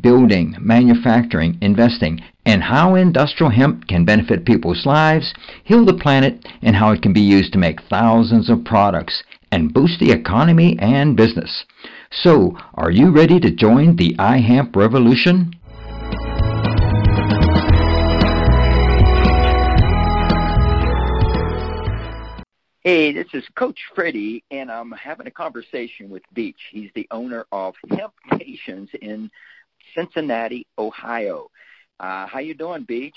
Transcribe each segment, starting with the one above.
building, manufacturing, investing, and how industrial hemp can benefit people's lives, heal the planet, and how it can be used to make thousands of products and boost the economy and business. So, are you ready to join the iHemp revolution? Hey, this is Coach Freddie, and I'm having a conversation with Beach. He's the owner of Hemptations in Cincinnati, Ohio. Uh, how you doing, Beach?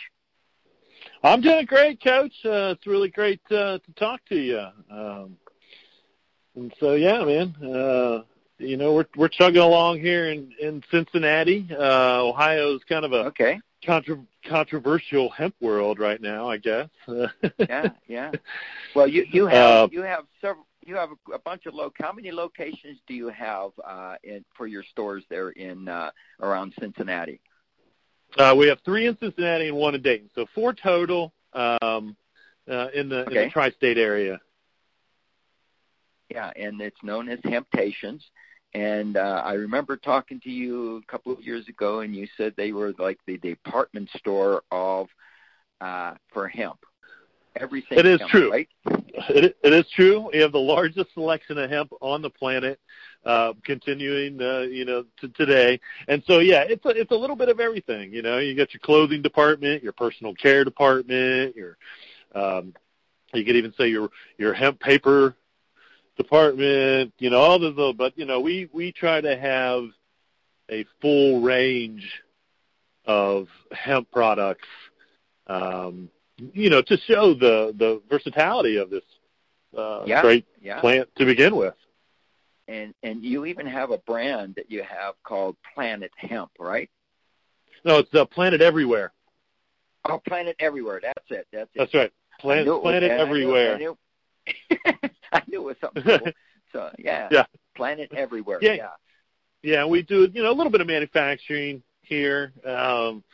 I'm doing great, Coach. Uh, it's really great uh, to talk to you. Um, and so, yeah, man. Uh, you know, we're we're chugging along here in in Cincinnati. Uh, Ohio's kind of a okay. Contra- controversial hemp world right now, I guess. yeah, yeah. Well, you you have uh, you have several you have a, a bunch of loc. How many locations do you have uh, in, for your stores there in uh, around Cincinnati? Uh, we have three in Cincinnati and one in Dayton, so four total um, uh, in the okay. in the tri-state area. Yeah, and it's known as Hemptations. And uh, I remember talking to you a couple of years ago, and you said they were like the department store of uh, for hemp. Everything. It is true. Right? It, it is true. We have the largest selection of hemp on the planet, uh, continuing, uh, you know, to today. And so, yeah, it's a, it's a little bit of everything. You know, you got your clothing department, your personal care department, your, um, you could even say your your hemp paper department. You know, all of those. But you know, we we try to have a full range of hemp products. Um, you know, to show the the versatility of this uh, yeah, great yeah. plant to begin with. And and you even have a brand that you have called Planet Hemp, right? No, it's uh, Planet EveryWear. Oh, Planet EveryWear. That's it. That's it. That's right. Planet Planet EveryWear. I knew, I knew, I knew it was something cool. So yeah, yeah. Planet EveryWear. Yeah. yeah. Yeah, we do you know a little bit of manufacturing here. Um,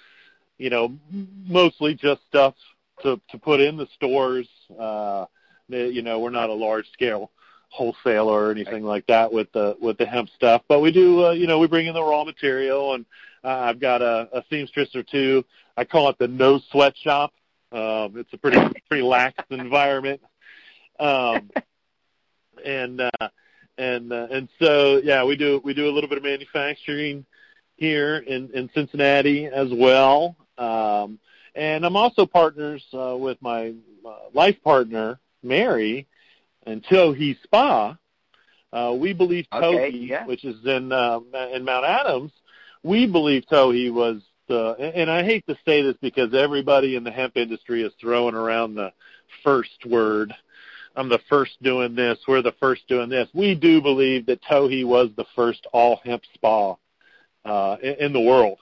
you know, mostly just stuff to to put in the stores. Uh, you know, we're not a large scale wholesaler or anything like that with the with the hemp stuff, but we do. Uh, you know, we bring in the raw material, and uh, I've got a, a seamstress or two. I call it the no sweat shop. Um, it's a pretty pretty lax environment, um, and uh, and uh, and so yeah, we do we do a little bit of manufacturing here in in Cincinnati as well. Um, and I'm also partners uh, with my uh, life partner, Mary, and Tohi Spa. Uh, we believe Tohi, okay, yeah. which is in uh, in Mount Adams, we believe Tohi was the. And I hate to say this because everybody in the hemp industry is throwing around the first word. I'm the first doing this. We're the first doing this. We do believe that Tohi was the first all hemp spa uh, in, in the world.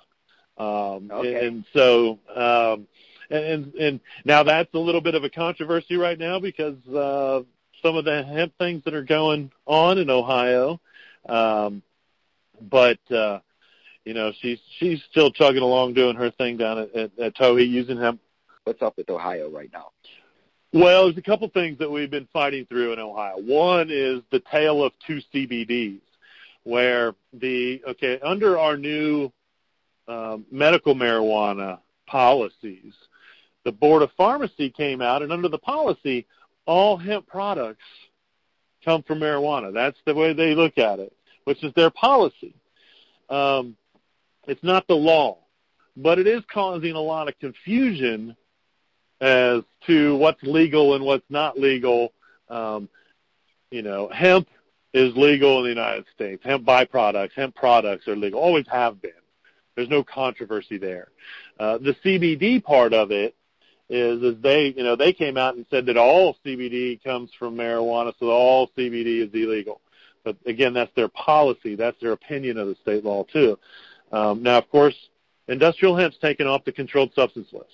Um, okay. And so, um, and and now that's a little bit of a controversy right now because uh, some of the hemp things that are going on in Ohio. Um, but uh, you know, she's she's still chugging along doing her thing down at, at, at Tohi using hemp. What's up with Ohio right now? Well, there's a couple things that we've been fighting through in Ohio. One is the tale of two CBDs, where the okay under our new um, medical marijuana policies, the Board of Pharmacy came out, and under the policy, all hemp products come from marijuana. That's the way they look at it, which is their policy. Um, it's not the law, but it is causing a lot of confusion as to what's legal and what's not legal. Um, you know, hemp is legal in the United States. Hemp byproducts, hemp products are legal, always have been. There's no controversy there. Uh, the CBD part of it is, is they, you know, they came out and said that all CBD comes from marijuana, so all CBD is illegal. But again, that's their policy. That's their opinion of the state law too. Um, now, of course, industrial hemp's taken off the controlled substance list.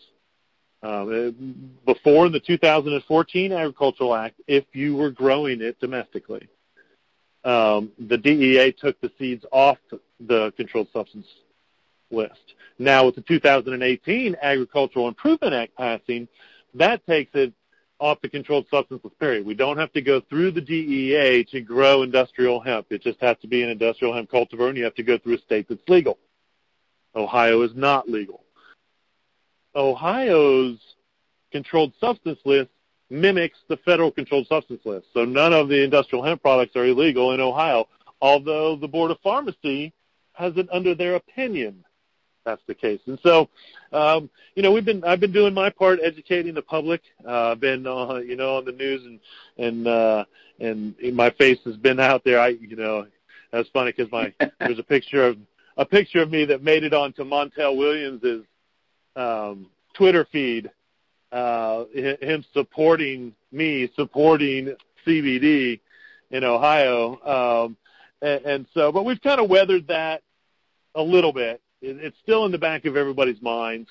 um, before the 2014 Agricultural Act if you were growing it domestically. Um, the DEA took the seeds off the controlled substance list. Now, with the 2018 Agricultural Improvement Act passing, that takes it off the controlled substance list period. We don't have to go through the DEA to grow industrial hemp. It just has to be an industrial hemp cultivar, and you have to go through a state that's legal. Ohio is not legal. Ohio's controlled substance list mimics the federal controlled substance list. So none of the industrial hemp products are illegal in Ohio, although the Board of Pharmacy has it under their opinion that's the case. And so, um, you know, we've been I've been doing my part educating the public. Uh, I've been uh, you know on the news and and uh, and my face has been out there. I you know that's funny because my there's a picture of a picture of me that made it onto Montel Williams's um, Twitter feed. Uh, him supporting me, supporting CBD in Ohio, um, and, and so, but we've kind of weathered that a little bit it's still in the back of everybody's minds.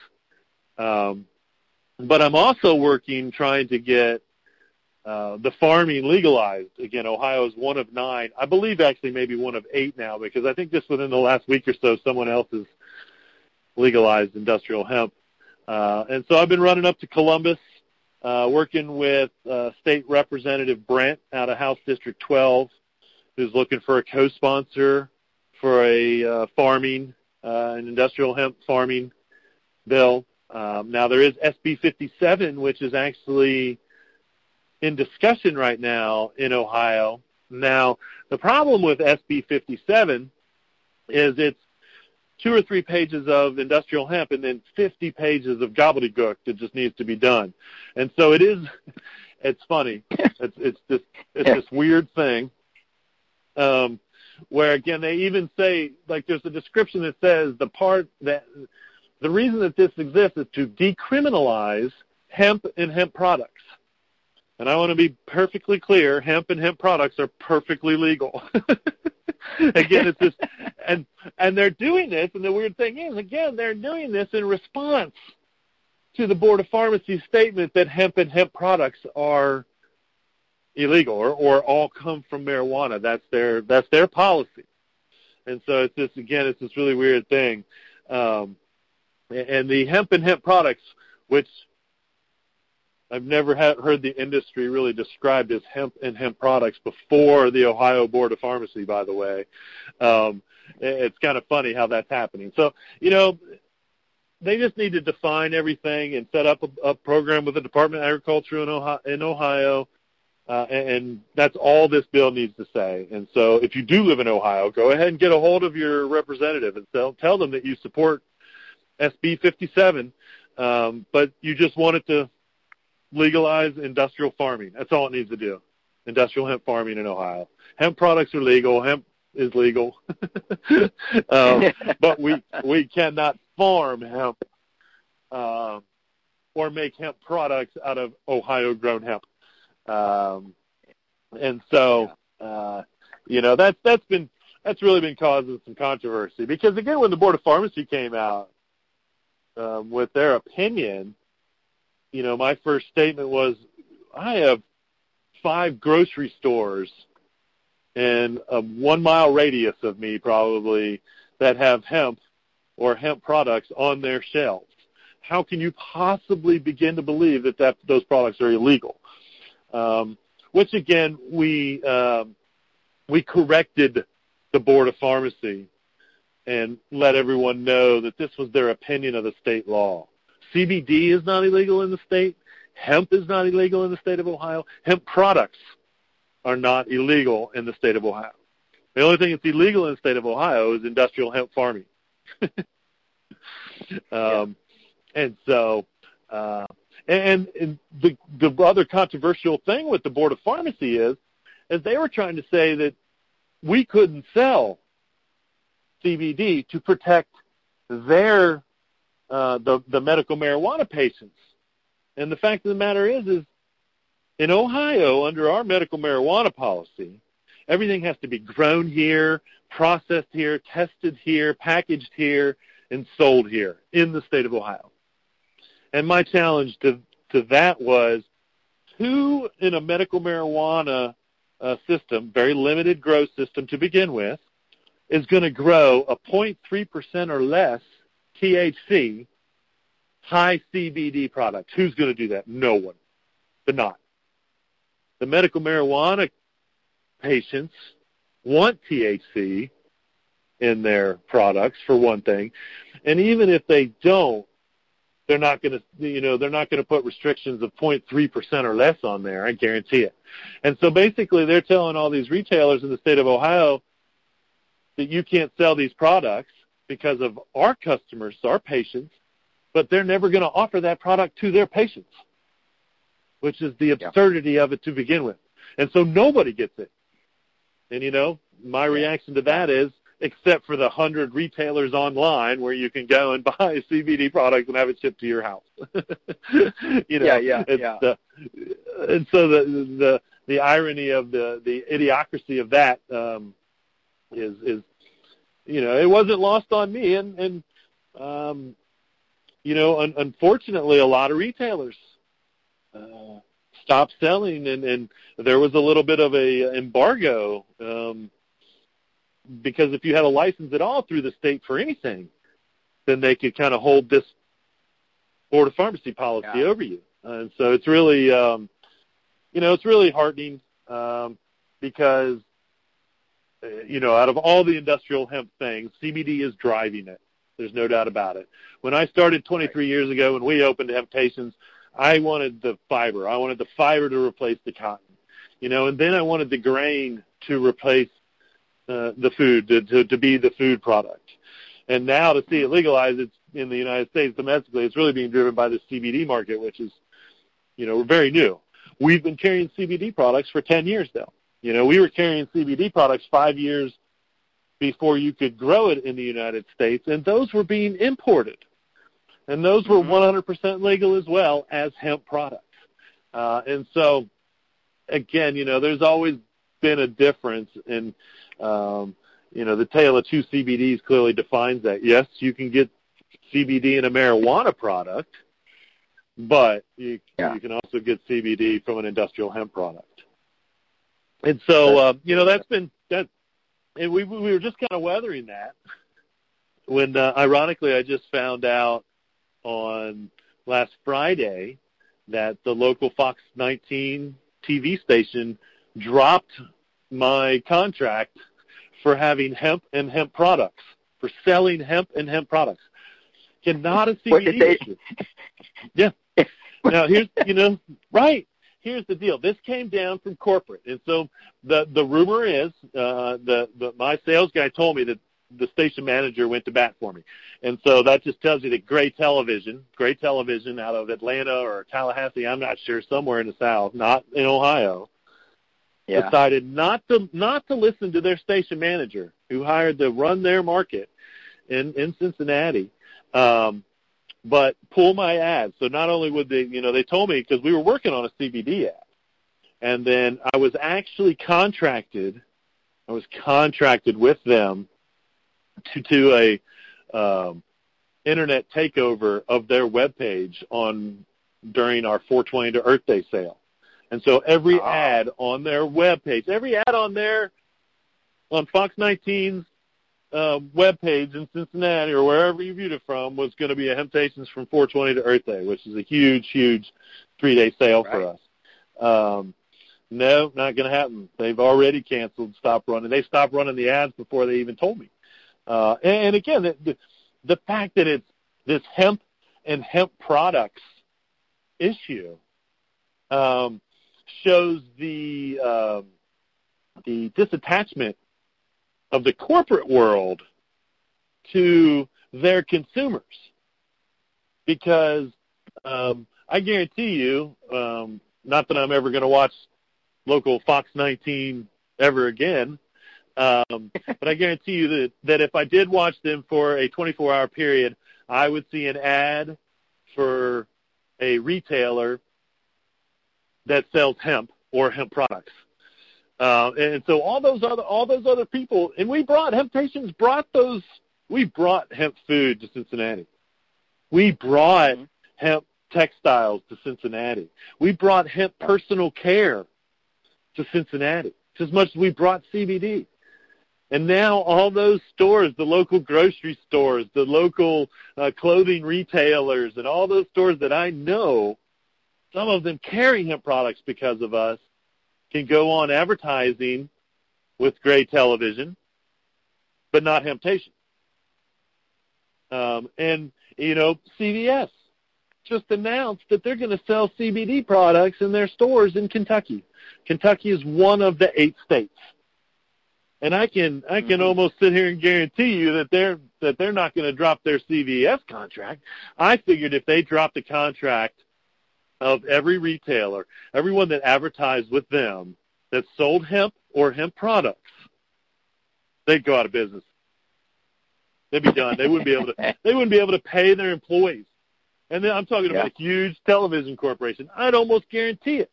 Um, but I'm also working trying to get uh, the farming legalized. Again, Ohio is one of nine. I believe actually maybe one of eight now because I think just within the last week or so, someone else has legalized industrial hemp. Uh, and so I've been running up to Columbus, uh, working with uh, State Representative Brent out of House District 12, who's looking for a co-sponsor for a uh, farming an industrial hemp farming bill. Um, now there is SB 57, which is actually in discussion right now in Ohio. Now the problem with SB 57 is it's two or three pages of industrial hemp and then 50 pages of gobbledygook that just needs to be done. And so it is, it's funny. It's, it's this, it's this weird thing. Um, where again they even say like there's a description that says the part that the reason that this exists is to decriminalize hemp and hemp products. And I want to be perfectly clear, hemp and hemp products are perfectly legal. again, it's just and and they're doing this and the weird thing is again, they're doing this in response to the Board of Pharmacy statement that hemp and hemp products are illegal or, or all come from marijuana. That's their that's their policy. And so it's this again, it's this really weird thing. Um, and the hemp and hemp products, which I've never had, heard the industry really described as hemp and hemp products before the Ohio Board of Pharmacy, by the way. Um, it's kind of funny how that's happening. So, you know, they just need to define everything and set up a, a program with the Department of Agriculture in Ohio, in Ohio uh, and that's all this bill needs to say. And so if you do live in Ohio, go ahead and get a hold of your representative and tell, tell them that you support SB 57, um, but you just want it to legalize industrial farming. That's all it needs to do. Industrial hemp farming in Ohio. Hemp products are legal. Hemp is legal, um, but we we cannot farm hemp uh, or make hemp products out of Ohio grown hemp. Um, and so, uh, you know, that's that's been that's really been causing some controversy because again, when the Board of Pharmacy came out um, with their opinion, you know, my first statement was, I have five grocery stores in a one mile radius of me probably that have hemp or hemp products on their shelves. How can you possibly begin to believe that, that those products are illegal? Um, which again we um, we corrected the board of pharmacy and let everyone know that this was their opinion of the state law. CBD is not illegal in the state. Hemp is not illegal in the state of Ohio. Hemp products are not illegal in the state of Ohio. The only thing that's illegal in the state of Ohio is industrial hemp farming. um, yeah. And so, uh, and, and the the other controversial thing with the board of pharmacy is, is they were trying to say that we couldn't sell CBD to protect their uh, the the medical marijuana patients. And the fact of the matter is, is in Ohio under our medical marijuana policy, everything has to be grown here, processed here, tested here, packaged here, and sold here in the state of Ohio. And my challenge to to that was who in a medical marijuana uh, system, very limited growth system to begin with, is going to grow a 0.3% or less THC high CBD product. Who's going to do that? No one. But not. The medical marijuana patients want THC in their products for one thing. And even if they don't, they're not going to, you know, they're not going to put restrictions of 0.3% or less on there. I guarantee it. And so basically, they're telling all these retailers in the state of Ohio that you can't sell these products because of our customers, our patients, but they're never going to offer that product to their patients, which is the absurdity yeah. of it to begin with. And so nobody gets it. And you know, my reaction to that is except for the hundred retailers online where you can go and buy CBD products and have it shipped to your house. you know, yeah, yeah, yeah. The, and so the the the irony of the the idiocracy of that um, is is you know it wasn't lost on me and and um, you know un- unfortunately a lot of retailers uh, stopped selling and and there was a little bit of a embargo um, because if you had a license at all through the state for anything, then they could kind of hold this board of pharmacy policy yeah. over you. And so it's really, um, you know, it's really heartening um, because, uh, you know, out of all the industrial hemp things, CBD is driving it. There's no doubt about it. When I started 23 years ago, when we opened Hemptations, I wanted the fiber. I wanted the fiber to replace the cotton, you know, and then I wanted the grain to replace uh, the food to, to, to be the food product. And now to see it legalized, it's in the United States domestically. It's really being driven by the CBD market, which is, you know, very new. We've been carrying CBD products for 10 years now. You know, we were carrying CBD products five years before you could grow it in the United States, and those were being imported. And those were 100% mm-hmm. legal as well as hemp products. Uh, and so, again, you know, there's always been a difference in um, you know, the tale of two CBDs clearly defines that. Yes, you can get CBD in a marijuana product, but you, yeah. you can also get CBD from an industrial hemp product. And so, uh, you know, that's been that, and we we were just kind of weathering that when, uh, ironically, I just found out on last Friday that the local Fox 19 TV station dropped my contract for having hemp and hemp products, for selling hemp and hemp products. Cannot a CBD issue. Yeah. Now here's you know right. Here's the deal. This came down from corporate, and so the the rumor is uh, the, the my sales guy told me that the station manager went to bat for me, and so that just tells you that Gray Television, Gray Television out of Atlanta or Tallahassee, I'm not sure, somewhere in the South, not in Ohio, yeah. decided not to not to listen to their station manager who hired to run their market in in Cincinnati, um, but pull my ad. So not only would they, you know, they told me because we were working on a CBD ad, and then I was actually contracted. I was contracted with them to do a um, internet takeover of their web page on during our 420 to Earth Day sale. And so every oh. ad on their web page, every ad on their on Fox 19's uh, web page in Cincinnati or wherever you viewed it from was going to be a Hemptations from 420 to Earth Day, which is a huge, huge three-day sale right. for us. Um, no, not going to happen. They've already canceled, stopped running. They stopped running the ads before they even told me. Uh, and, and again, the, the, the fact that it's this hemp and hemp products issue um, shows the um, the disattachment of the corporate world to their consumers, because um, I guarantee you, um, not that I'm ever going to watch local Fox 19 ever again, um, but I guarantee you that that if I did watch them for a 24-hour period, I would see an ad for a retailer that sells hemp or hemp products. Uh, and so all those other all those other people, and we brought Hemptations brought those we brought hemp food to Cincinnati. We brought mm-hmm. hemp textiles to Cincinnati. We brought hemp personal care to Cincinnati, just as much as we brought CBD. And now all those stores, the local grocery stores, the local uh, clothing retailers, and all those stores that I know, some of them carry hemp products because of us, can go on advertising with Gray Television, but not Hemptation. Um, and, you know, CVS just announced that they're going to sell CBD products in their stores in Kentucky. Kentucky is one of the eight states. And I can I can mm-hmm. almost sit here and guarantee you that they're that they're not going to drop their CVS contract. I figured if they dropped the contract of every retailer, everyone that advertised with them that sold hemp or hemp products, they'd go out of business. They'd be done. They wouldn't be able to. They wouldn't be able to pay their employees. And then I'm talking about a huge television corporation. I'd almost guarantee it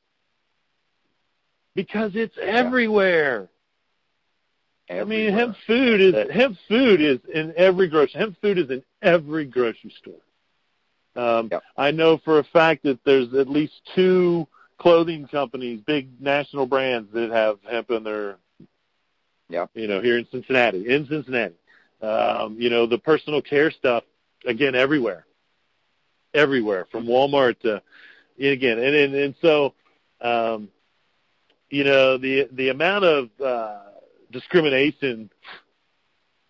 because it's everywhere. everywhere. I mean, hemp food is hemp food is in every grocery. Hemp food is in every grocery store. Um, yep. I know for a fact that there's at least two clothing companies, big national brands that have hemp in their, yeah, you know, here in Cincinnati, in Cincinnati. Um, you know, the personal care stuff again everywhere, everywhere from Walmart to again, and and, and so, um, you know, the the amount of uh, discrimination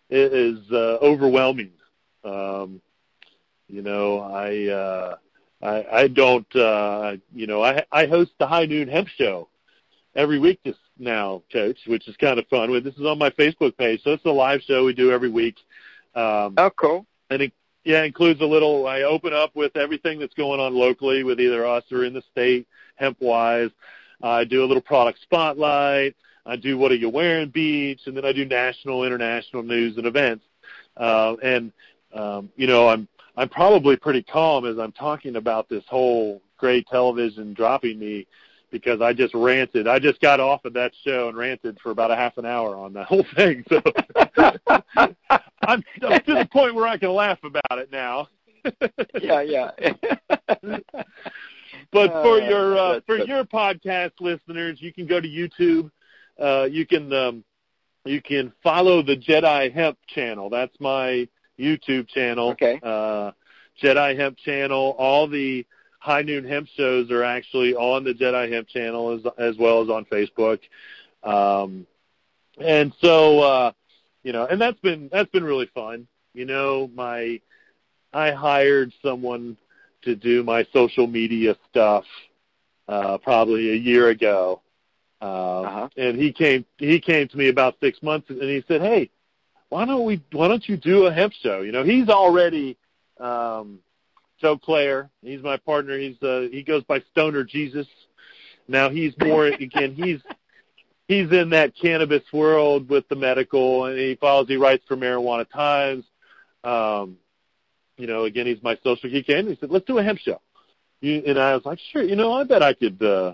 is uh, overwhelming. Um, you know, I uh, I, I don't. Uh, you know, I I host the High Noon Hemp Show every week this now, Coach, which is kind of fun. This is on my Facebook page, so it's a live show we do every week. Um, oh, cool! And it yeah includes a little. I open up with everything that's going on locally with either us or in the state, hemp wise. I do a little product spotlight. I do what are you wearing beach, and then I do national, international news and events. Uh, and um, you know, I'm I'm probably pretty calm as I'm talking about this whole Gray Television dropping me because I just ranted. I just got off of that show and ranted for about a half an hour on that whole thing. So I'm, I'm to the point where I can laugh about it now. yeah, yeah. but for uh, your uh, for your podcast listeners, you can go to YouTube. Uh, you can um, you can follow the Jedi Hemp channel. That's my YouTube channel. Okay. Uh, Jedi Hemp channel. All the High Noon Hemp shows are actually on the Jedi Hemp channel as as well as on Facebook. Um, and so uh, you know, and that's been that's been really fun. You know, my I hired someone to do my social media stuff uh, probably a year ago. Uh, uh-huh. and he came he came to me about six months and he said, Hey, why don't we why don't you do a hemp show? You know, he's already um Joe Claire. He's my partner. He's uh he goes by Stoner Jesus. Now he's more again he's he's in that cannabis world with the medical and he follows he writes for Marijuana Times. Um you know, again he's my social geek and he said, Let's do a hemp show. You, and I was like, Sure, you know, I bet I could uh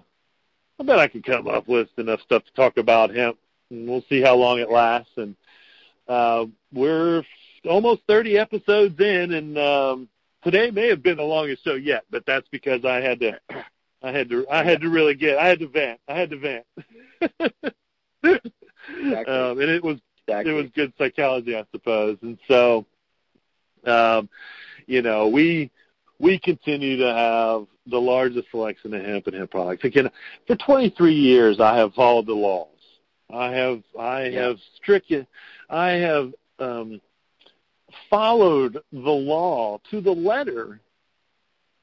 I bet I could come up with enough stuff to talk about hemp and we'll see how long it lasts and uh, we're almost 30 episodes in, and um, today may have been the longest show yet, but that's because I had to, I had to, I had to really get, I had to vent, I had to vent. exactly. um, and it was, exactly. it was good psychology, I suppose. And so, um, you know, we we continue to have the largest selection of hemp and hemp products. Again, for 23 years, I have followed the laws. I have I yeah. have stricken I have um, followed the law to the letter,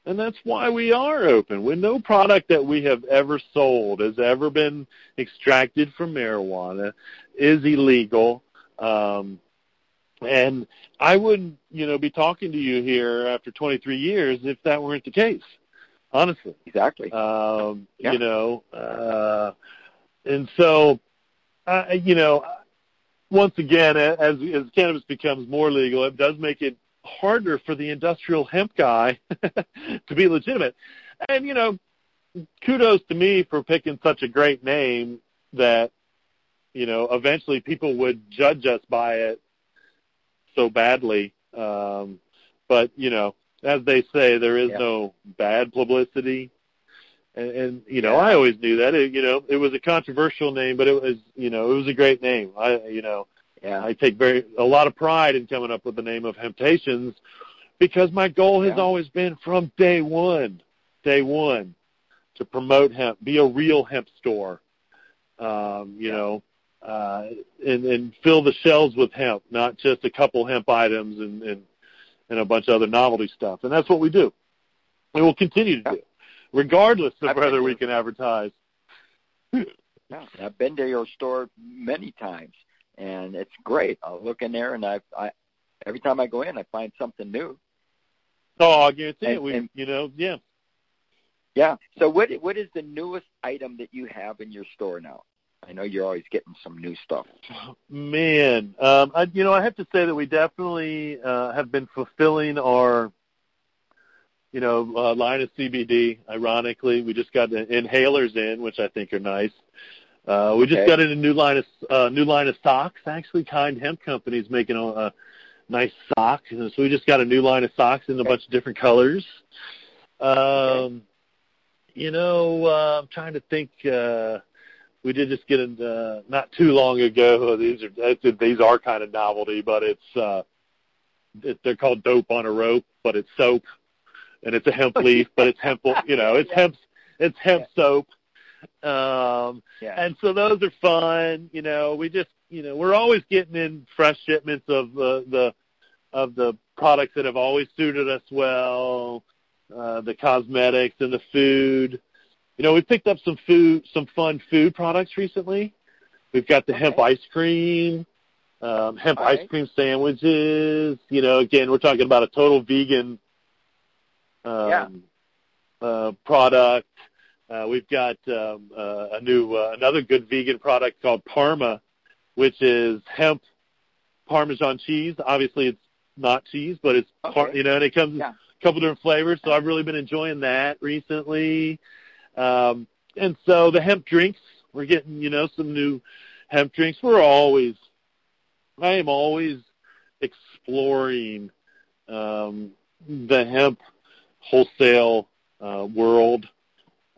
and that's why we are open. When no product that we have ever sold has ever been extracted from marijuana is illegal. Um, and I wouldn't, you know, be talking to you here after 23 years if that weren't the case. Honestly, exactly. Um, yeah. You know, uh, and so, uh, you know, once again, as as cannabis becomes more legal, it does make it harder for the industrial hemp guy to be legitimate. And you know, kudos to me for picking such a great name that you know eventually people would judge us by it so badly. Um, but you know, as they say, there is Yeah. no bad publicity. And, and you know, Yeah. I always knew that. It, you know, it was a controversial name, but it was, you know, it was a great name. I, you know, Yeah. I take very a lot of pride in coming up with the name of Hemptations because my goal has Yeah. always been from day one, day one, to promote hemp, be a real hemp store. Um, you Yeah. know, uh, and and fill the shelves with hemp, not just a couple hemp items and and and a bunch of other novelty stuff. And that's what we do. And We will continue to do, regardless of I've whether we can advertise. Yeah, I've been to your store many times, and it's great. I'll look in there, and I, I every time I go in, I find something new. Oh, I guarantee And- it. We, and- you know, yeah. Yeah. So what what is the newest item that you have in your store now? I know you're always getting some new stuff. Man, um, I, you know, I have to say that we definitely uh, have been fulfilling our, you know, uh, line of CBD. Ironically, we just got the inhalers in, which I think are nice. Uh, we just got in a new line of uh, new line of socks. Actually, Kind Hemp Company is making a, a nice sock, and so we just got a new line of socks in a bunch of different colors. Um, you know, uh, I'm trying to think. Uh, we did just get in uh, not too long ago. These are these are kind of novelty, but it's uh, it, they're called dope on a rope, but it's soap, and it's a hemp leaf, but it's hemp. You know, it's Yeah. hemp. It's hemp soap. Um, Yeah. and so those are fun. You know, we just you know we're always getting in fresh shipments of the the of the products that have always suited us well, uh, the cosmetics and the food. You know, we picked up some food, some fun food products recently. We've got the hemp ice cream, um, hemp All ice right. cream sandwiches. You know, again, we're talking about a total vegan um, Yeah. uh, product. Uh, we've got um, uh, a new uh, another good vegan product called Parma, which is hemp Parmesan cheese. Obviously, it's not cheese, but it's par- you know, and it comes in Yeah. a couple different flavors. So I've really been enjoying that recently. Um, and so the hemp drinks, we're getting you know some new hemp drinks. We're always, I am always exploring um, the hemp wholesale uh, world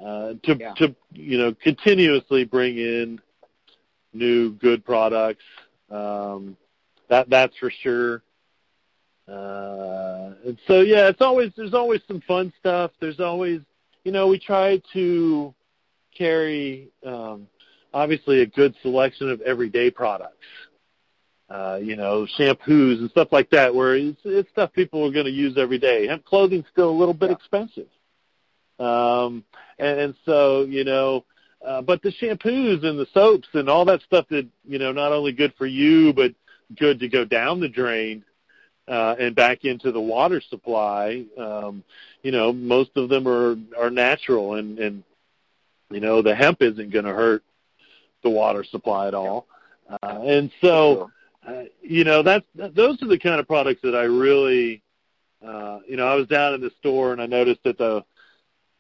uh, to Yeah. to you know continuously bring in new good products. Um, that that's for sure. Uh, and so yeah, it's always there's always some fun stuff. There's always you know we try to carry um, obviously a good selection of everyday products. Uh, you know, shampoos and stuff like that, where it's, it's stuff people are going to use every day. Hemp clothing's still a little bit Yeah. expensive. Um, and, and so, you know, uh, but the shampoos and the soaps and all that stuff that, you know, not only good for you, but good to go down the drain, uh, and back into the water supply. Um, you know, most of them are, are natural and, and, you know, the hemp isn't going to hurt the water supply at all. Uh, and so, uh, you know, that's, those are the kind of products that I really, uh, you know, I was down in the store and I noticed that the,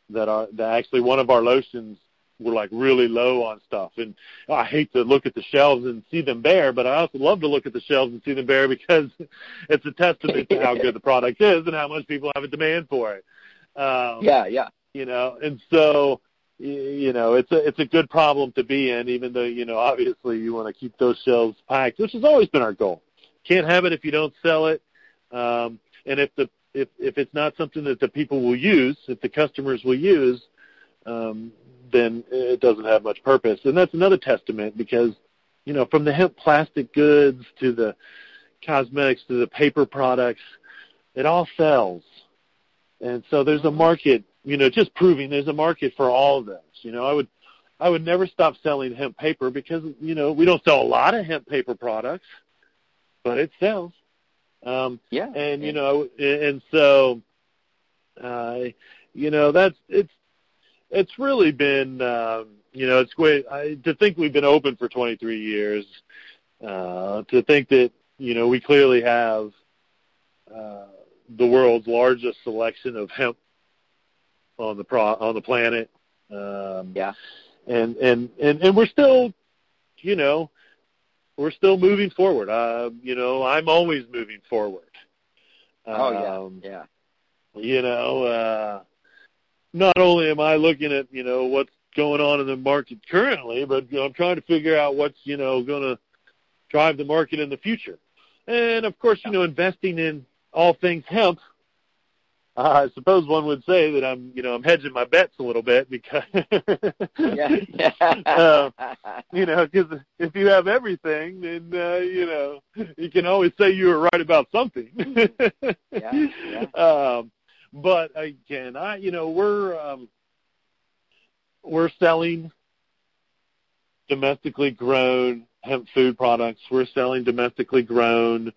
that our that actually one of our lotions were like really low on stuff and I hate to look at the shelves and see them bare, but I also love to look at the shelves and see them bare because it's a testament to how good the product is and how much people have a demand for it. Um, yeah, yeah. you know, and so you know it's a it's a good problem to be in, even though you know obviously you want to keep those shelves packed, which has always been our goal. Can't have it if you don't sell it, um, and if the if if it's not something that the people will use, if the customers will use, um, then it doesn't have much purpose. And that's another testament because you know from the hemp plastic goods to the cosmetics to the paper products, it all sells. And so there's a market, you know, just proving there's a market for all of those. You know, I would I would never stop selling hemp paper because, you know, we don't sell a lot of hemp paper products, but it sells. Um Yeah. and yeah. you know and so uh you know that's it's it's really been um you know it's great I, to think we've been open for 23 years uh to think that you know we clearly have uh the world's largest selection of hemp on the pro on the planet um Yeah. and and and and we're still you know we're still moving forward uh you know i'm always moving forward Oh Um, yeah, yeah. you know, uh, not only am I looking at you know what's going on in the market currently, but you know, I'm trying to figure out what's you know going to drive the market in the future. And of course, you know, investing in all things hemp uh, I suppose one would say that I'm, you know, I'm hedging my bets a little bit because, yeah. uh, you know, because if you have everything, then uh, you know, you can always say you were right about something. yeah, yeah. Um, but again, I, you know, we're um, we're selling domestically grown hemp food products. We're selling domestically grown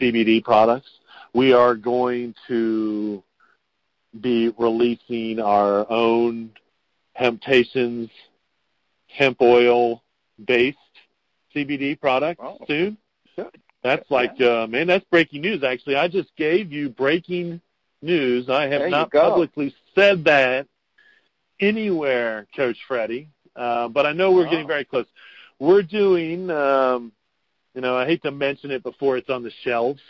CBD products we are going to be releasing our own Hemptations hemp oil based CBD product oh, soon. Good. That's like, yeah. uh, man, that's breaking news. Actually, I just gave you breaking news. I have not publicly said that anywhere, Coach Freddie, uh, but I know we're oh. getting very close. We're doing, um, you know, I hate to mention it before it's on the shelves,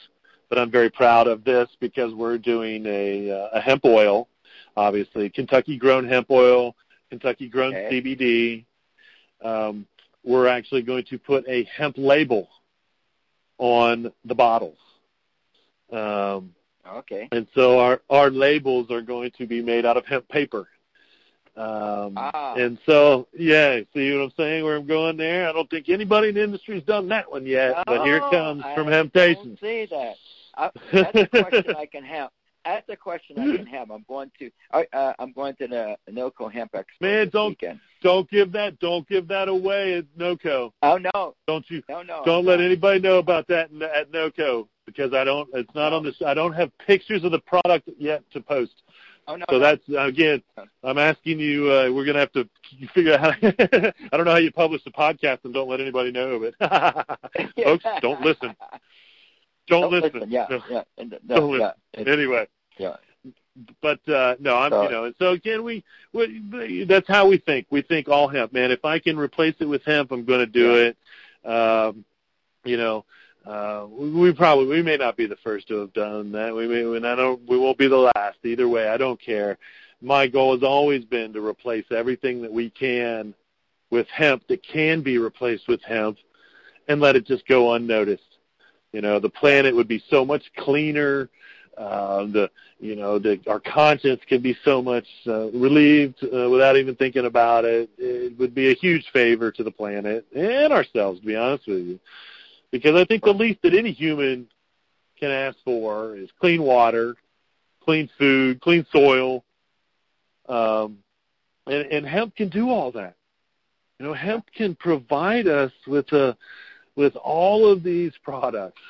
but I'm very proud of this because we're doing a, uh, a hemp oil, obviously Kentucky grown hemp oil, Kentucky grown okay. CBD. Um, we're actually going to put a hemp label on the bottles. Um, okay. And so our our labels are going to be made out of hemp paper. Um, ah. And so, yeah, see what I'm saying? Where I'm going there? I don't think anybody in the industry's done that one yet, but here it comes from I See that? I, that's a question I can have. That's a question I can have. I'm going to. Uh, I'm going to the NOCO Hemp Expo Man, don't weekend. don't give that don't give that away at NOCO. Oh no! Don't you? No, no. Don't no. let anybody know about that at NOCO because I don't. It's not no. on this. I don't have pictures of the product yet to post. Oh no! So no. that's again. I'm asking you. Uh, we're gonna have to figure out. How, I don't know how you publish the podcast and don't let anybody know. But folks, don't listen. Don't, don't listen. listen. Yeah, yeah. And, no, don't yeah. listen. Anyway. Yeah. But uh no, I'm So- you know, and so again, we, we that's how we think. We think all hemp, man. If I can replace it with hemp, I'm going to do it. Um, you know, uh, we, we probably we may not be the first to have done that. We may, and I don't. We won't be the last either way. I don't care. My goal has always been to replace everything that we can with hemp that can be replaced with hemp, and let it just go unnoticed. You know, the planet would be so much cleaner. Uh, the you know the our conscience can be so much uh, relieved uh, without even thinking about it. It would be a huge favor to the planet and ourselves, to be honest with you, because I think the least that any human can ask for is clean water, clean food, clean soil, um, and, and hemp can do all that. You know, hemp can provide us with a with all of these products,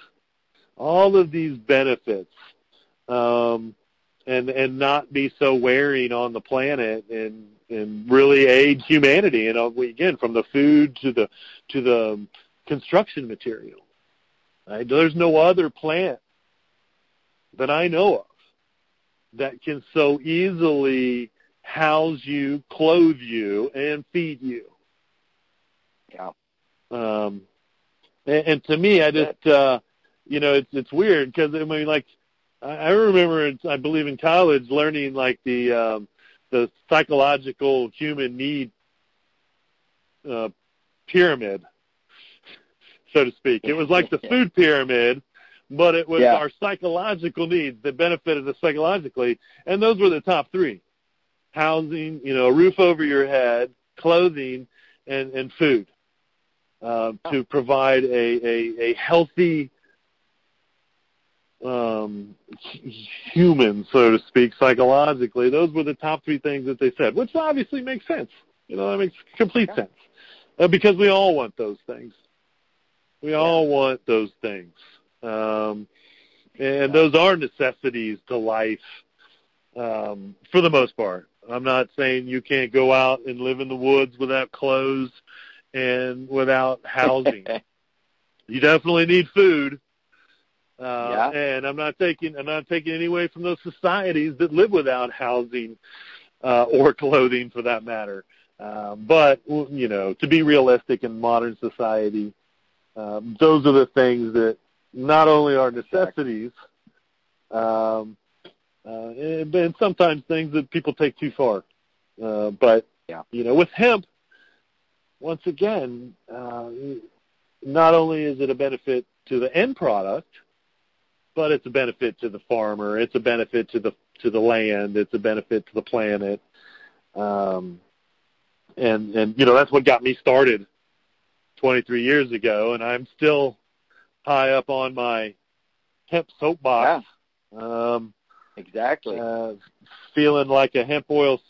all of these benefits, um, and and not be so wearing on the planet and and really aid humanity. And uh, we- again, from the food to the to the construction material, right? there's no other plant that I know of that can so easily house you, clothe you, and feed you. Yeah. Um, and, and to me, I just, uh, you know, it's it's weird because I mean, like, I, I remember, I believe in college, learning like the um, the psychological human need uh, pyramid, so to speak. It was like the food pyramid, but it was Yeah. our psychological needs that benefited us psychologically, and those were the top three: housing, you know, a roof over your head, clothing, and and food um, to provide a, a, a healthy um, human, so to speak, psychologically. Those were the top three things that they said, which obviously makes sense. You know, that makes complete sense uh, because we all want those things. We all want those things, um, and those are necessities to life um, for the most part. I'm not saying you can't go out and live in the woods without clothes and without housing. you definitely need food. Uh, Yeah. And I'm not taking I'm not taking any away from those societies that live without housing uh, or clothing, for that matter. Um, but you know, to be realistic in modern society, um, those are the things that not only are necessities, um, uh, and, and sometimes things that people take too far. Uh, but yeah. you know, with hemp, once again, uh, not only is it a benefit to the end product, but it's a benefit to the farmer. It's a benefit to the to the land. It's a benefit to the planet. Um, and and you know that's what got me started 23 years ago, and I'm still high up on my hemp soapbox. Yeah. Um, exactly. Uh, feeling like a hemp oil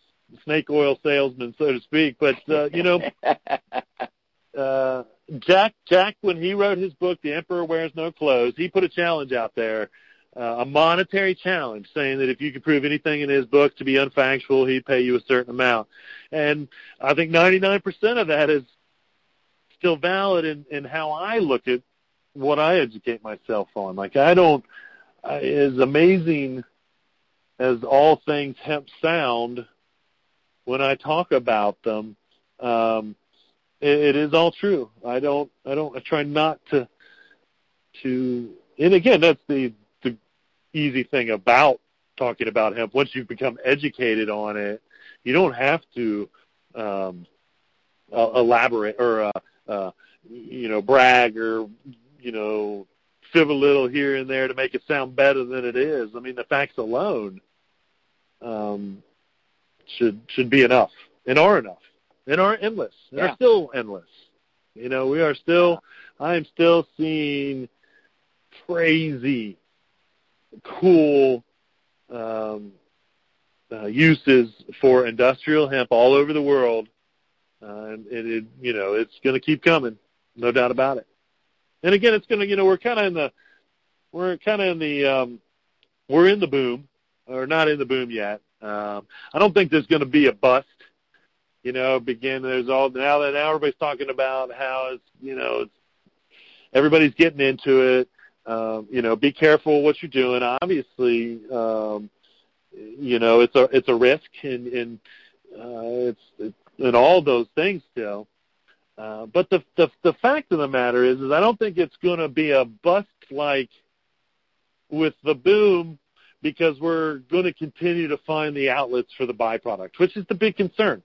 snake oil salesman, so to speak. But uh, you know, uh, Jack Jack when he wrote his book, The Emperor Wears No Clothes, he put a challenge out there, uh, a monetary challenge, saying that if you could prove anything in his book to be unfactual, he'd pay you a certain amount. And I think 99% of that is still valid in, in how I look at what I educate myself on. Like I don't, I, as amazing as all things hemp sound, when I talk about them, um, it, it is all true. I don't, I don't, I try not to, to, and again, that's the the easy thing about talking about hemp. Once you've become educated on it, you don't have to um, uh, elaborate or uh, uh, you know brag or you know fib a little here and there to make it sound better than it is. I mean, the facts alone um, should should be enough and are enough and are endless and yeah. are still endless. You know, we are still. I am still seeing crazy, cool um, uh, uses for industrial hemp all over the world, uh, and it, it you know it's going to keep coming, no doubt about it. And again, it's going to you know we're kind of in the we're kind of in the um, we're in the boom or not in the boom yet. Um, I don't think there's going to be a bust. You know, begin there's all now that now everybody's talking about how it's you know it's everybody's getting into it. Um, you know, be careful what you're doing. Obviously, um, you know it's a it's a risk, and, and uh, it's, it's and all those things still. Uh, but the, the the fact of the matter is, is I don't think it's going to be a bust like with the boom because we're going to continue to find the outlets for the byproduct, which is the big concern.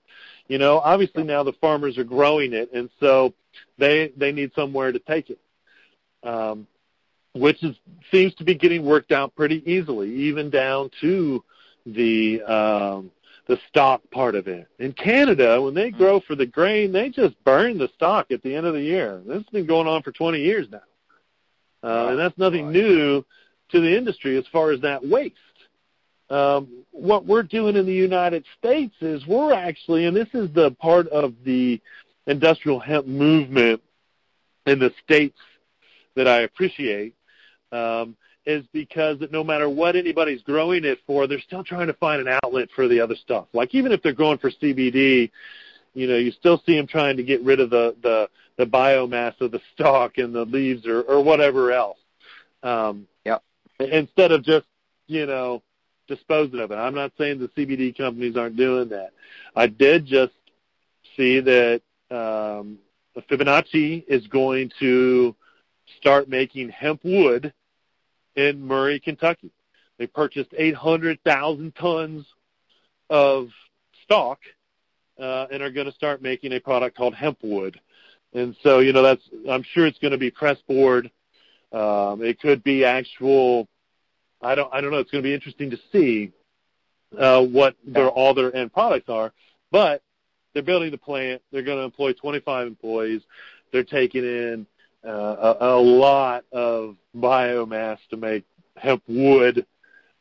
You know, obviously now the farmers are growing it, and so they they need somewhere to take it, um, which is seems to be getting worked out pretty easily, even down to the um, the stock part of it. In Canada, when they grow for the grain, they just burn the stock at the end of the year. This has been going on for 20 years now, uh, and that's nothing new to the industry as far as that waste. Um, what we're doing in the United States is we're actually, and this is the part of the industrial hemp movement in the states that I appreciate, um, is because that no matter what anybody's growing it for, they're still trying to find an outlet for the other stuff. Like even if they're growing for CBD, you know, you still see them trying to get rid of the the, the biomass of the stalk and the leaves or, or whatever else. Um, yep. Instead of just you know disposing of it. I'm not saying the CBD companies aren't doing that. I did just see that um, Fibonacci is going to start making hemp wood in Murray, Kentucky. They purchased 800,000 tons of stock uh, and are going to start making a product called hempwood. And so, you know, that's I'm sure it's going to be press board. Um, it could be actual. I don't. I don't know. It's going to be interesting to see uh, what their all their end products are. But they're building the plant. They're going to employ 25 employees. They're taking in uh, a, a lot of biomass to make hemp wood,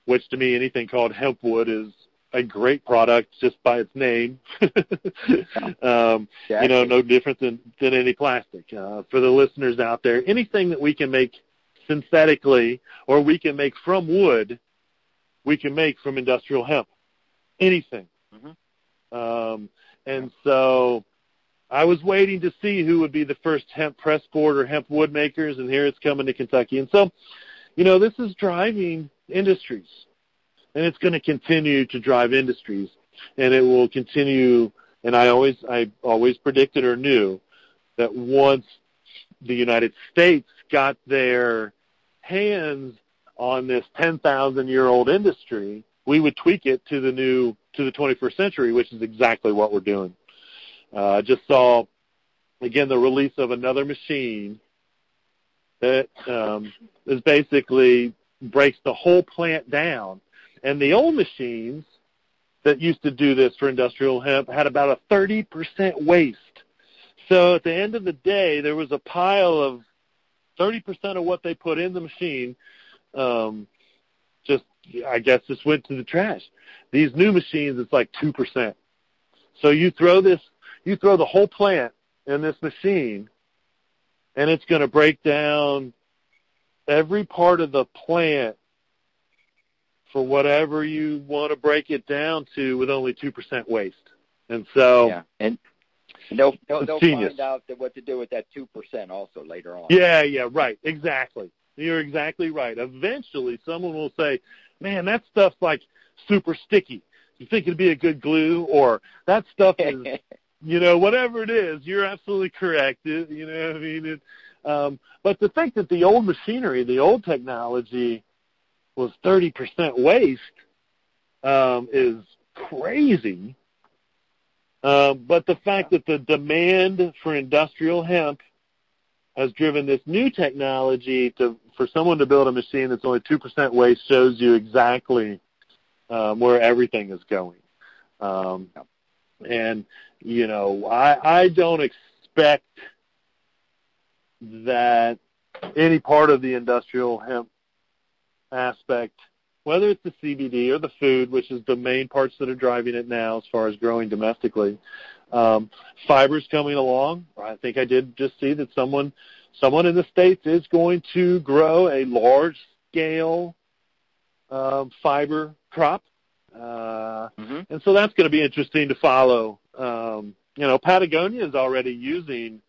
which to me anything called hemp wood is a great product just by its name. um. You know, no different than than any plastic. Uh, for the listeners out there, anything that we can make synthetically or we can make from wood, we can make from industrial hemp. Anything. Mhm. Um, and so I was waiting to see who would be the first hemp press board or hemp wood makers, and here it's coming to Kentucky. And so, you know, this is driving industries, and it's going to continue to drive industries, and it will continue. And I always, I always predicted or knew that once the United States got their hands on this 10,000 year old industry, we would tweak it to the new to the 21st century, which is exactly what we're doing. Uh, I just saw again the release of another machine that um, is basically breaks the whole plant down. And the old machines that used to do this for industrial hemp had about a 30% waste. So at the end of the day, there was a pile of 30% of what they put in the machine um, just, I guess, just went to the trash. These new machines, it's like 2%. So you throw this, you throw the whole plant in this machine, and it's going to break down every part of the plant for whatever you want to break it down to with only 2% waste. And so yeah. and they'll they'll, they'll find out what to do with that 2% also later on. Yeah, yeah, right. Exactly. You're exactly right. Eventually someone will say, "Man, that stuff's like super sticky. You think it'd be a good glue or that stuff is you know, whatever it is, you're absolutely correct. It, you know, I mean, it, um, but to think that the old machinery, the old technology, was 30% waste um, is crazy. Uh, but the fact that the demand for industrial hemp has driven this new technology to for someone to build a machine that's only two percent waste shows you exactly um, where everything is going. Um, and you know, I I don't expect that any part of the industrial hemp aspect, whether it's the CBD or the food, which is the main parts that are driving it now as far as growing domestically. Um, fibers coming along. I think I did just see that someone someone in the states is going to grow a large scale um, fiber crop, uh, mm-hmm. and so that's going to be interesting to follow. Um, you know, Patagonia is already using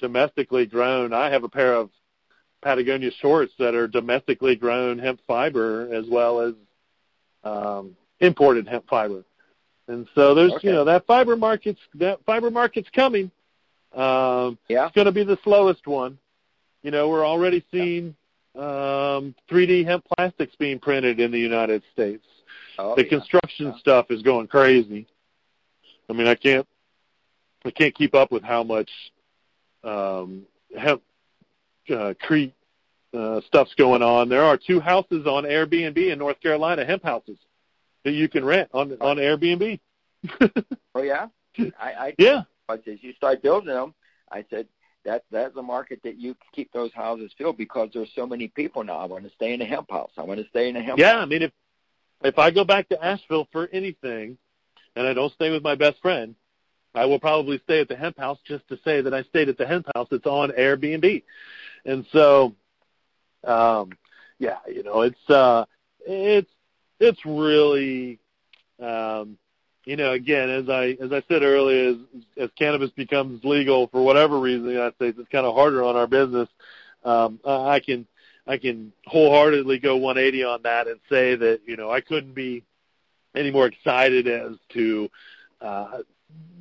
domestically grown. I have a pair of Patagonia shorts that are domestically grown hemp fiber as well as um, imported hemp fiber. And so there's okay. you know that fiber market's that fiber market's coming. Um, yeah, it's going to be the slowest one. You know, we're already seeing um, 3D hemp plastics being printed in the United States. Oh, the yeah. construction yeah. stuff is going crazy. I mean, I can't I can't keep up with how much um, hemp uh, Crete uh, stuff's going on. There are two houses on Airbnb in North Carolina, hemp houses that you can rent on on Airbnb. oh yeah, I, I yeah. As you start building them, I said that that's a market that you keep those houses filled because there's so many people now. I want to stay in a hemp house. I want to stay in a hemp. Yeah, house. I mean if if I go back to Asheville for anything, and I don't stay with my best friend, I will probably stay at the hemp house just to say that I stayed at the hemp house. It's on Airbnb, and so, um, yeah, you know, it's uh, it's it's really, um, you know, again, as I as I said earlier, as, as cannabis becomes legal for whatever reason in the United States, it's kind of harder on our business. Um, I can I can wholeheartedly go 180 on that and say that you know I couldn't be any more excited as to uh,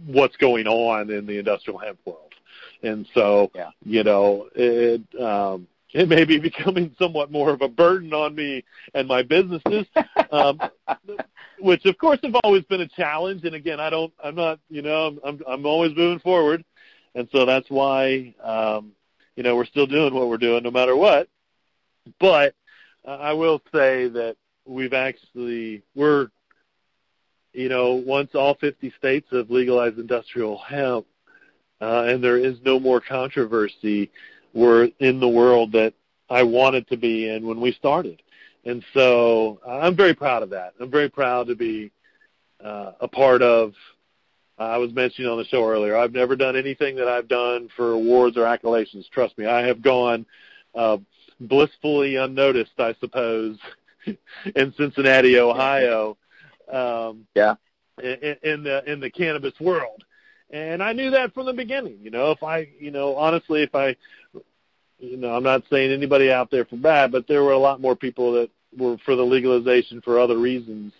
what's going on in the industrial hemp world. And so, yeah. you know, it um, it may be becoming somewhat more of a burden on me and my businesses, um, which of course have always been a challenge. And again, I don't, I'm not, you know, I'm I'm always moving forward, and so that's why, um, you know, we're still doing what we're doing no matter what. But uh, I will say that we've actually we're you know, once all 50 states have legalized industrial hemp, uh, and there is no more controversy, we're in the world that I wanted to be in when we started. And so I'm very proud of that. I'm very proud to be uh, a part of. I was mentioning on the show earlier. I've never done anything that I've done for awards or accolades. Trust me, I have gone uh, blissfully unnoticed, I suppose, in Cincinnati, Ohio, um, yeah. In, in the in the cannabis world, and I knew that from the beginning. You know, if I, you know, honestly, if I, you know, I'm not saying anybody out there for bad, but there were a lot more people that were for the legalization for other reasons.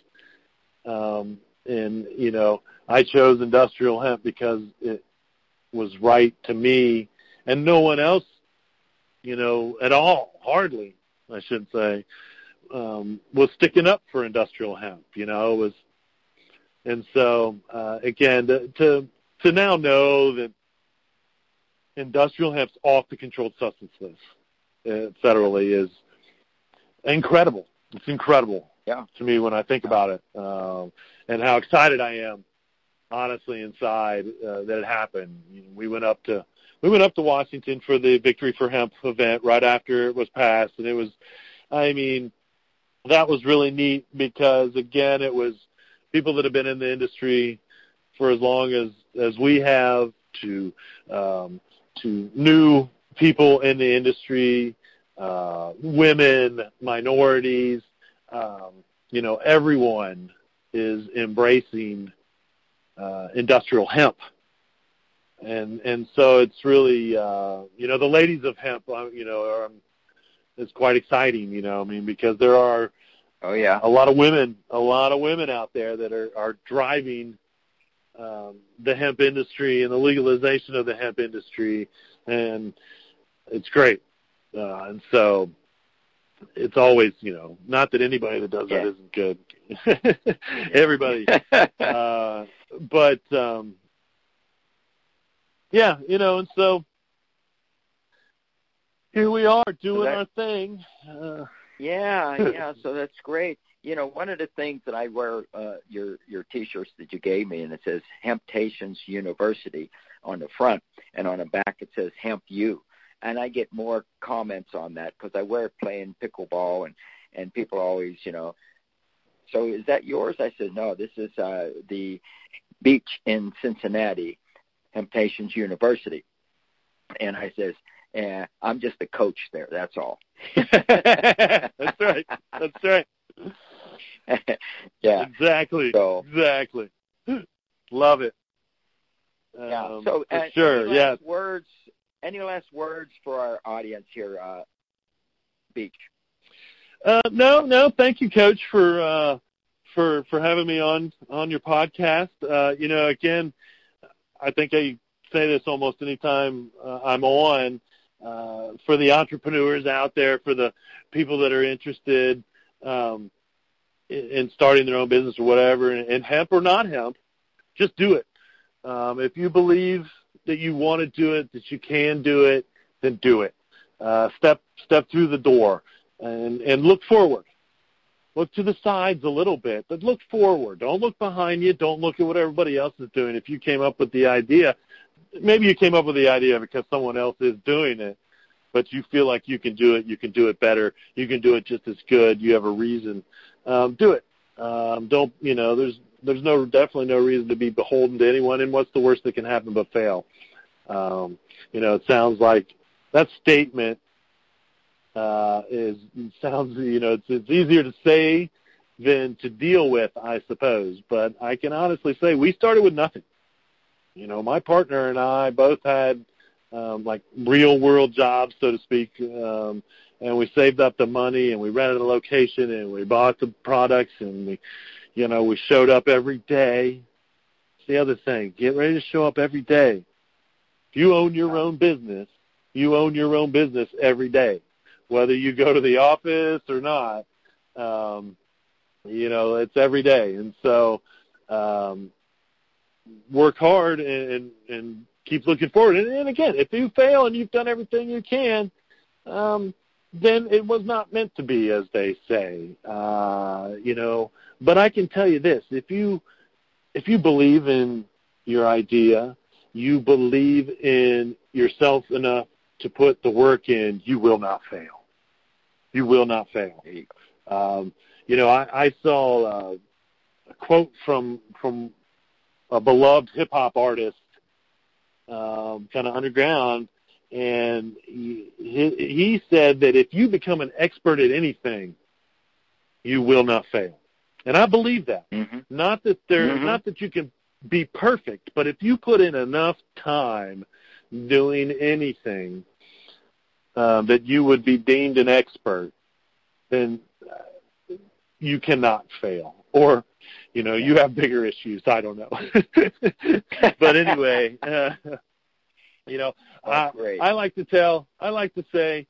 Um, and you know, I chose industrial hemp because it was right to me, and no one else, you know, at all, hardly, I should say, um, was sticking up for industrial hemp. You know, it was, and so uh, again, to, to to now know that industrial hemp's off the controlled substance list uh, federally is incredible. It's incredible yeah. to me when I think about it, um, and how excited I am, honestly, inside uh, that it happened. We went up to we went up to Washington for the Victory for Hemp event right after it was passed, and it was, I mean, that was really neat because again, it was people that have been in the industry for as long as as we have to um, to new people in the industry, uh, women, minorities, um, you know, everyone is embracing uh, industrial hemp, and and so it's really uh, you know the ladies of hemp, uh, you know, are, it's quite exciting, you know, I mean because there are oh yeah. a lot of women, a lot of women out there that are are driving um, the hemp industry and the legalization of the hemp industry, and it's great. Uh, and so it's always, you know, not that anybody that does yeah. that isn't good. Everybody. uh, but um, yeah, you know, and so here we are doing so that, our thing. Uh, yeah, yeah. So that's great. You know, one of the things that I wear uh, your your T-shirts that you gave me, and it says Hemptations University on the front, and on the back it says Hemp U and I get more comments on that because I wear it playing pickleball, and and people always, you know, so is that yours? I said no. This is uh, the beach in Cincinnati, Hemptations University, and I says, eh, I'm just a coach there. That's all. That's right. That's right. yeah. Exactly. So, exactly. Love it. Yeah. Um, so, for uh, sure. Yeah. words. Any last words for our audience here, uh, Beach? Uh, no, no. Thank you, Coach, for uh, for for having me on on your podcast. Uh, you know, again, I think I say this almost anytime uh, I'm on. Uh, for the entrepreneurs out there, for the people that are interested um, in, in starting their own business or whatever, and, and hemp or not hemp, just do it. Um, if you believe that you want to do it, that you can do it, then do it. Uh, step step through the door and and look forward. Look to the sides a little bit, but look forward. Don't look behind you. Don't look at what everybody else is doing. If you came up with the idea, maybe you came up with the idea because someone else is doing it, but you feel like you can do it. You can do it better. You can do it just as good. You have a reason. Um, do it. Um, don't you know? There's there's no definitely no reason to be beholden to anyone. And what's the worst that can happen but fail? Um, you know, it sounds like that statement uh, is sounds you know it's, it's easier to say than to deal with, I suppose. But I can honestly say we started with nothing. You know, my partner and I both had um, like real world jobs, so to speak, um, and we saved up the money and we rented a location and we bought the products and we, you know, we showed up every day. It's the other thing. Get ready to show up every day. If you own your own business, you own your own business every day, whether you go to the office or not. Um, you know, it's every day, and so um, work hard and, and and keep looking forward. And, and again, if you fail and you've done everything you can, um, then it was not meant to be, as they say. Uh, you know, but I can tell you this: if you if you believe in your idea, you believe in yourself enough to put the work in, you will not fail. You will not fail. Um, you know, I, I saw uh, a quote from from a beloved hip hop artist, um, kind of underground, and he, he he said that if you become an expert at anything, you will not fail. And I believe that. Mm-hmm. Not that there, Mhm. not that you can be perfect, but if you put in enough time doing anything uh, that you would be deemed an expert, then uh, you cannot fail. Or, you know, you have bigger issues. I don't know. but anyway, uh, you know, I. I like to tell, I like to say,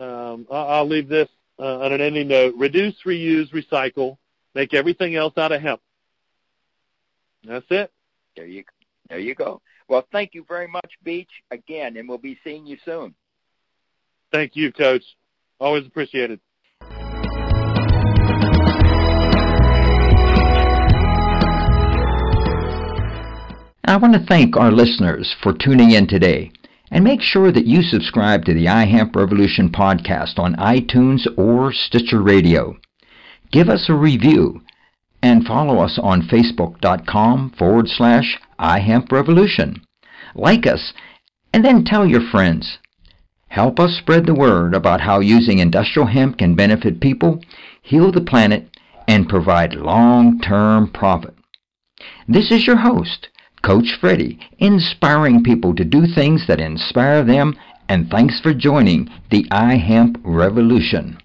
um, I'll, I'll leave this uh, on an ending note, reduce, reuse, recycle, make everything else out of hemp. That's it. There you there you go. Well, thank you very much, Beach, again, and we'll be seeing you soon. Thank you, Coach. Always appreciated. I want to thank our listeners for tuning in today. And make sure that you subscribe to the iHemp Revolution podcast on iTunes or Stitcher Radio. Give us a review and follow us on facebook.com forward slash iHempRevolution. Like us and then tell your friends. Help us spread the word about how using industrial hemp can benefit people, heal the planet, and provide long-term profit. This is your host, Coach Freddie, inspiring people to do things that inspire them, and thanks for joining the iHemp Revolution.